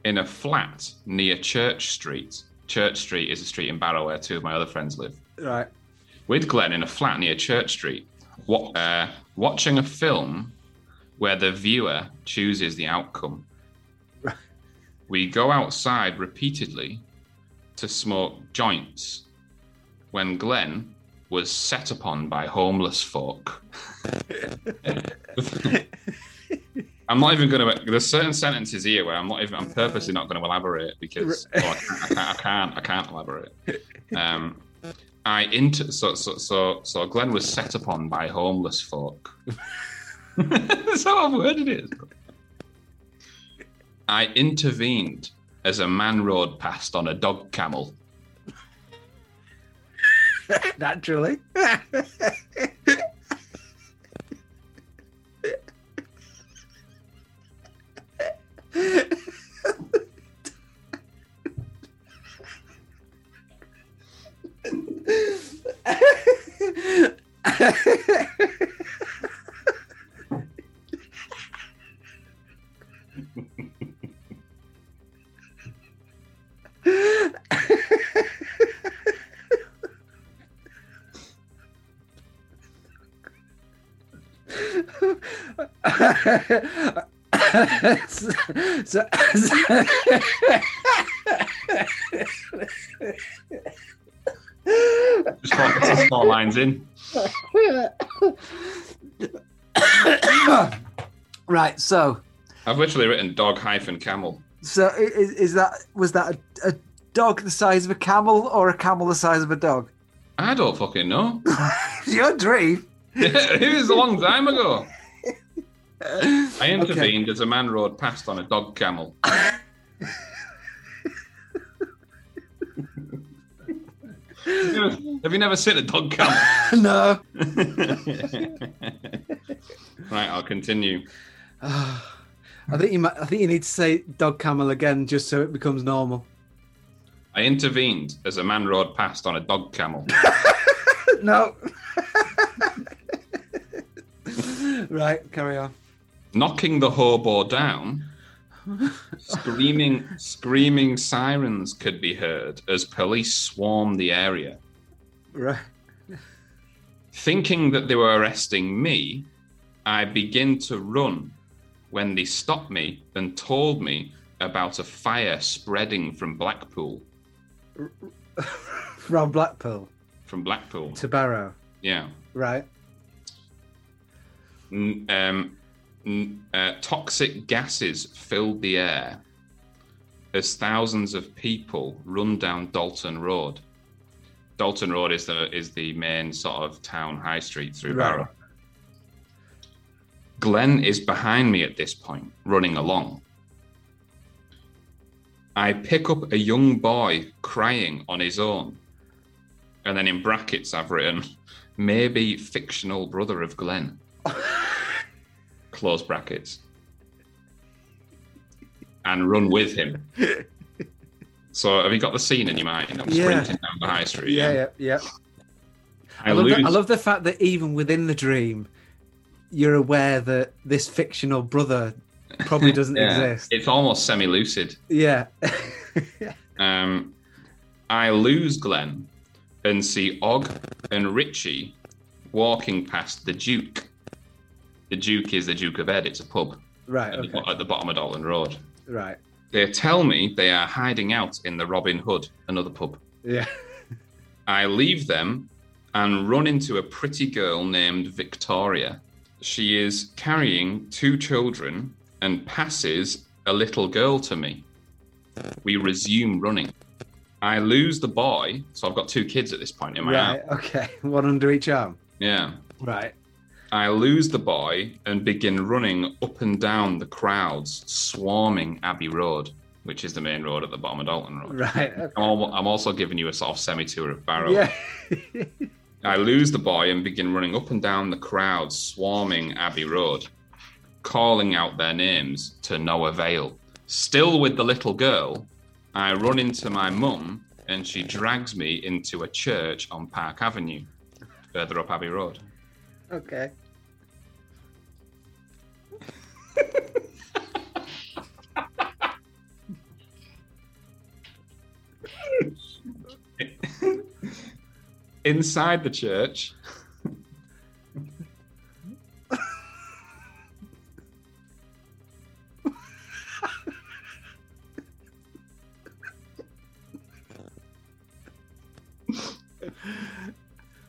in a flat near Church Street. Church Street is a street in Barrow where two of my other friends live Right. with Glenn in a flat near Church Street, uh, watching a film where the viewer chooses the outcome. We go outside repeatedly to smoke joints when Glenn was set upon by homeless folk. I'm not even going to. There's certain sentences here where I'm not even. I'm purposely not going to elaborate because oh, I, can't, I can't. I can't. Elaborate. Um, I inter so so so so Glenn was set upon by homeless folk. That's how I've worded it. I intervened as a man rode past on a dog camel. Naturally. so, so, Just trying to put some small lines in. Right. So, I've literally written dog hyphen camel. so is, is that was that a, a dog the size of a camel or a camel the size of a dog? I don't fucking know. Your dream. it was a long time ago. I intervened as a man rode past on a dog camel. Have you never- Have you never seen a dog camel? no. right, I'll continue. I think you might. I think you need to say dog camel again just so it becomes normal. I intervened as a man rode past on a dog camel. No. right. Carry on. knocking the hobo down. screaming, screaming sirens could be heard as police swarmed the area. Right. Thinking that they were arresting me, I begin to run when they stopped me and told me about a fire spreading from Blackpool. From Blackpool From Blackpool, to Barrow. yeah. Right. N- um, n- uh, toxic gases filled the air as thousands of people run down Dalton Road. Dalton Road is the is the main sort of town high street through Right. Barrow. Glenn is behind me at this point, running along. I pick up a young boy crying on his own. And then in brackets, I've written, maybe fictional brother of Glenn. Close brackets. And run with him. So have you got the scene in your mind? I'm Yeah. sprinting down the high street. Yeah. Yeah. Yeah. I, I love, the, I love the fact that even within the dream, you're aware that this fictional brother probably doesn't Yeah. exist. It's almost semi-lucid. Yeah. Um, I lose Glenn and see Og and Richie walking past the Duke. The Duke is the Duke of Ed. It's a pub right. at, the, Okay. bo- at the bottom of Dalton Road. Right. They tell me they are hiding out in the Robin Hood, another pub. Yeah. I leave them and run into a pretty girl named Victoria. She is carrying two children and passes a little girl to me. We resume running. I lose the boy, so I've got two kids at this point in my arm. Right. Okay. One under each arm. Yeah. Right. I lose the boy and begin running up and down the crowds swarming Abbey Road, which is the main road at the bottom of Dalton Road. Right. Okay. I'm, I'm also giving you a sort of semi tour of Barrow. Yeah. I lose the boy and begin running up and down the crowd swarming Abbey Road, calling out their names to no avail. Still with the little girl, I run into my mum and she drags me into a church on Park Avenue, further up Abbey Road. okay. Inside the church,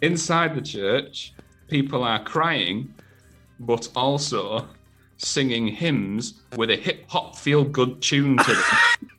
inside the church, people are crying, but also singing hymns with a hip hop feel good tune to them.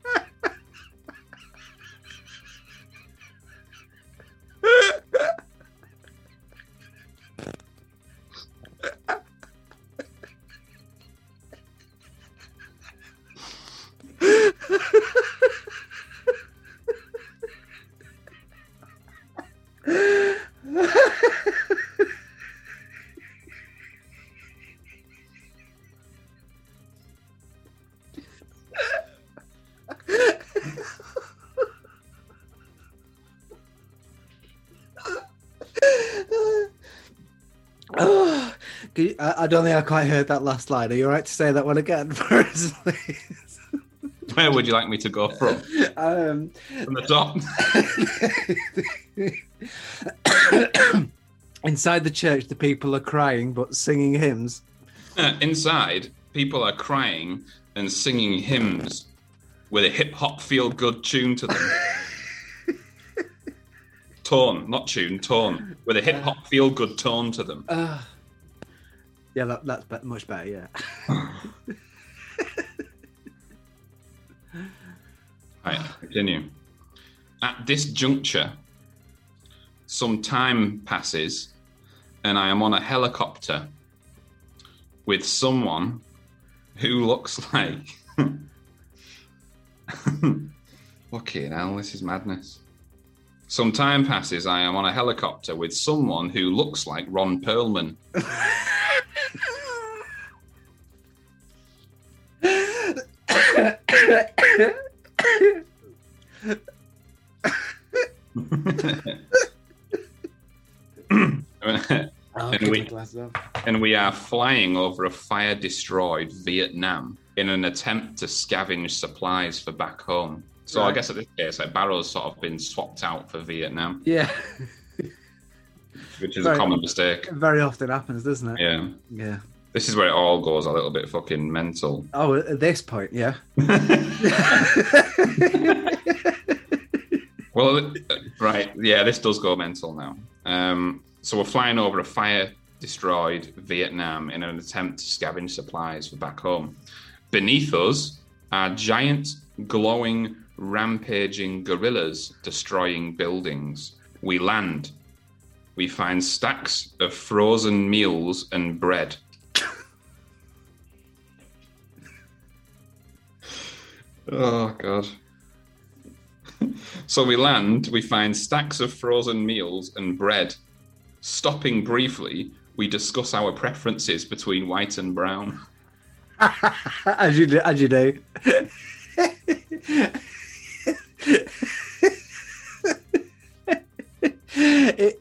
I, I don't think I quite heard that last line. Are you all right to say that one again for us, please? Where would you like me to go from? Um, From the top? inside the church, the people are crying but singing hymns. Inside, people are crying and singing hymns with a hip hop feel good tune to them. tone, not tune, tone, with a hip hop feel good tone to them. Uh, yeah, that, that's be- much better. Yeah. Right, continue. At this juncture, some time passes, and I am on a helicopter with someone who looks like. Fucking hell, this is madness. Some time passes, I am on a helicopter with someone who looks like Ron Perlman. And we- my glasses on. and we are flying over a fire destroyed Vietnam in an attempt to scavenge supplies for back home. So I guess at this case, like Barrow's sort of been swapped out for Vietnam, Yeah, which is Right. a common mistake. very often happens, doesn't it? Yeah. Yeah. This is where it all goes a little bit fucking mental. Oh, at this point, yeah. Well, uh, right, yeah, this does go mental now. Um, so we're flying over a fire destroyed Vietnam in an attempt to scavenge supplies for back home. Beneath us are giant, glowing, rampaging gorillas destroying buildings. We land. We find stacks of frozen meals and bread. oh, God. So we land, we find stacks of frozen meals and bread. Stopping briefly, we discuss our preferences between white and brown. as you do, as you do.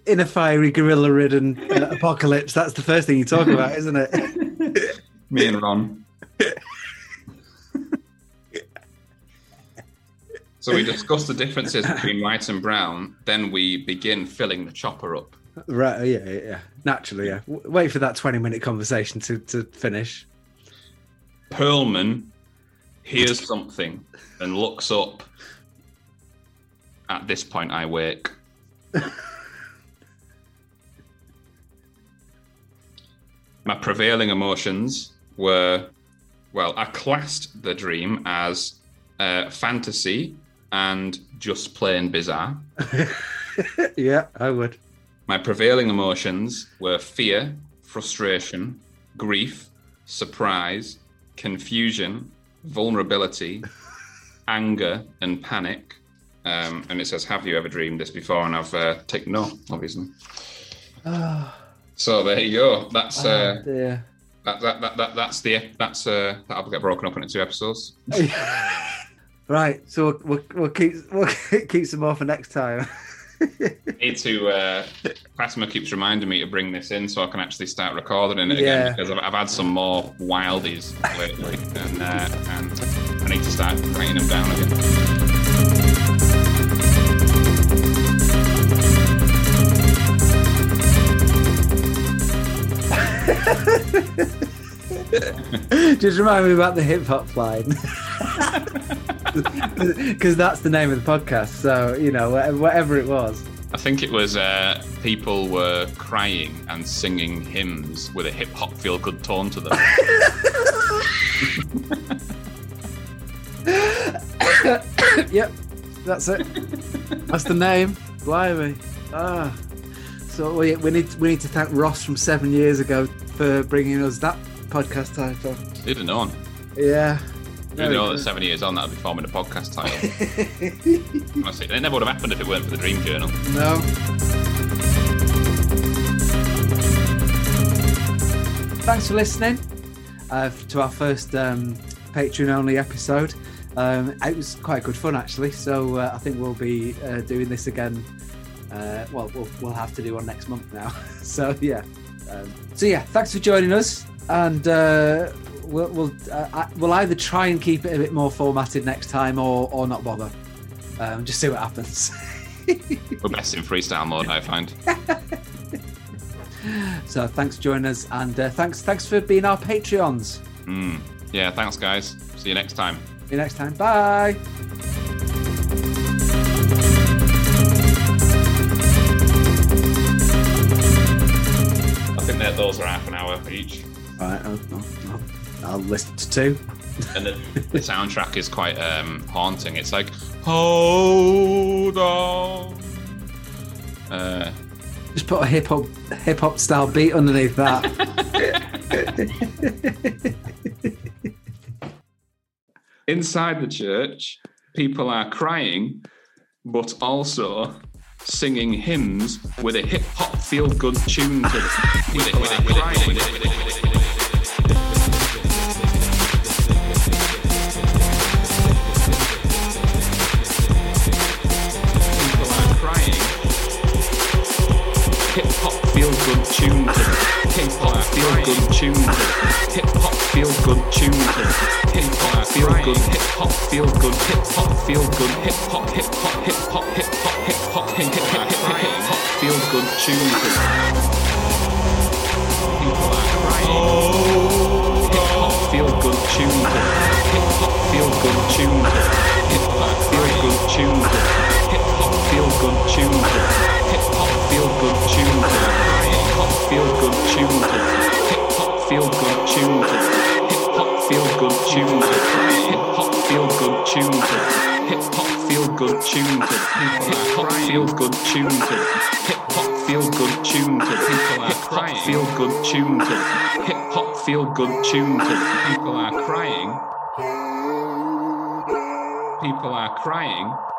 In a fiery gorilla-ridden uh, apocalypse, that's the first thing you talk about, isn't it? Me and Ron. so we discuss the differences between white and brown, then we begin filling the chopper up. Right? Yeah, yeah, yeah. Naturally, yeah. W- Wait for that twenty-minute conversation to, to finish. Perlman hears something and looks up. At this point, I wake. My prevailing emotions were well, I classed the dream as uh, fantasy and just plain bizarre. yeah, I would. My prevailing emotions were fear, frustration, grief, surprise, confusion, vulnerability, anger, and panic. Um, and it says, "Have you ever dreamed this before?" And I've uh, taken no, obviously. Oh, So there you go. That's uh, dear. that, that, that, that that's the that's uh, that'll get broken up into two episodes. right, so we'll, we'll, we'll keep we'll keep some more for next time. need to. Uh, Fatima keeps reminding me to bring this in so I can actually start recording it Yeah. again because I've, I've had some more wildies lately, and uh, and I need to start writing them down again. Just remind me about the hip hop line. Because that's the name of the podcast. So, you know, whatever, it was. I think it was uh, people were crying and singing hymns with a hip hop feel good tone to them. Yep, that's it. That's the name. Blimey. Ah. So we, we need we need to thank Ross from seven years ago for bringing us that podcast title. Who'd have known? Yeah. Very know that seven years on that'd be forming a podcast title? Honestly, it never would have happened if it weren't for the Dream Journal. No. Thanks for listening uh, to our first um, Patreon only episode. Um, it was quite good fun actually, so uh, I think we'll be uh, doing this again. Uh, well, we'll we'll have to do one next month now. so yeah, um, so yeah, thanks for joining us, and uh, we'll we'll, uh, we'll either try and keep it a bit more formatted next time, or or not bother. Um, just see what happens. We're best in freestyle mode, I find. So thanks for joining us, and uh, thanks thanks for being our Patreons. Mm. Yeah, thanks, guys. See you next time. See you next time. Bye. Think that those are half an hour each. All right, I'll, I'll, I'll listen to two. And the, the soundtrack is quite um, haunting. It's like, hold on. Uh, Just put a hip hop hip hop style beat underneath that. inside the church, people are crying, but also singing hymns with a hip hop feel good tune to them. Hip hop feel good tune them. Hip hop feel good tune to them. Hip hop feel good tune to. Hip hop feel good. Hip hop feel good. Hip hop feel good. Hip hop hip hop hip hop hip hop hip hop hip hip hip hop feel good tune to them. People are crying. Hip hop feel good tune to. Hip hop feel good tune to. Hip hop feel good tune to. Hip hop feel good tune to. Hip hop feel good tune to. Hip hop feel good tune to. Hip hop feel good tune to them. Hip hop feel good tune to them. Hip hop feel good tune to them. Hip hop feel good tune to them. Hip hop feel good tune to them. Hip hop feel good tune to them. Hip hop feel good tune to them. Hip hop feel good tune to them. People are crying. People are crying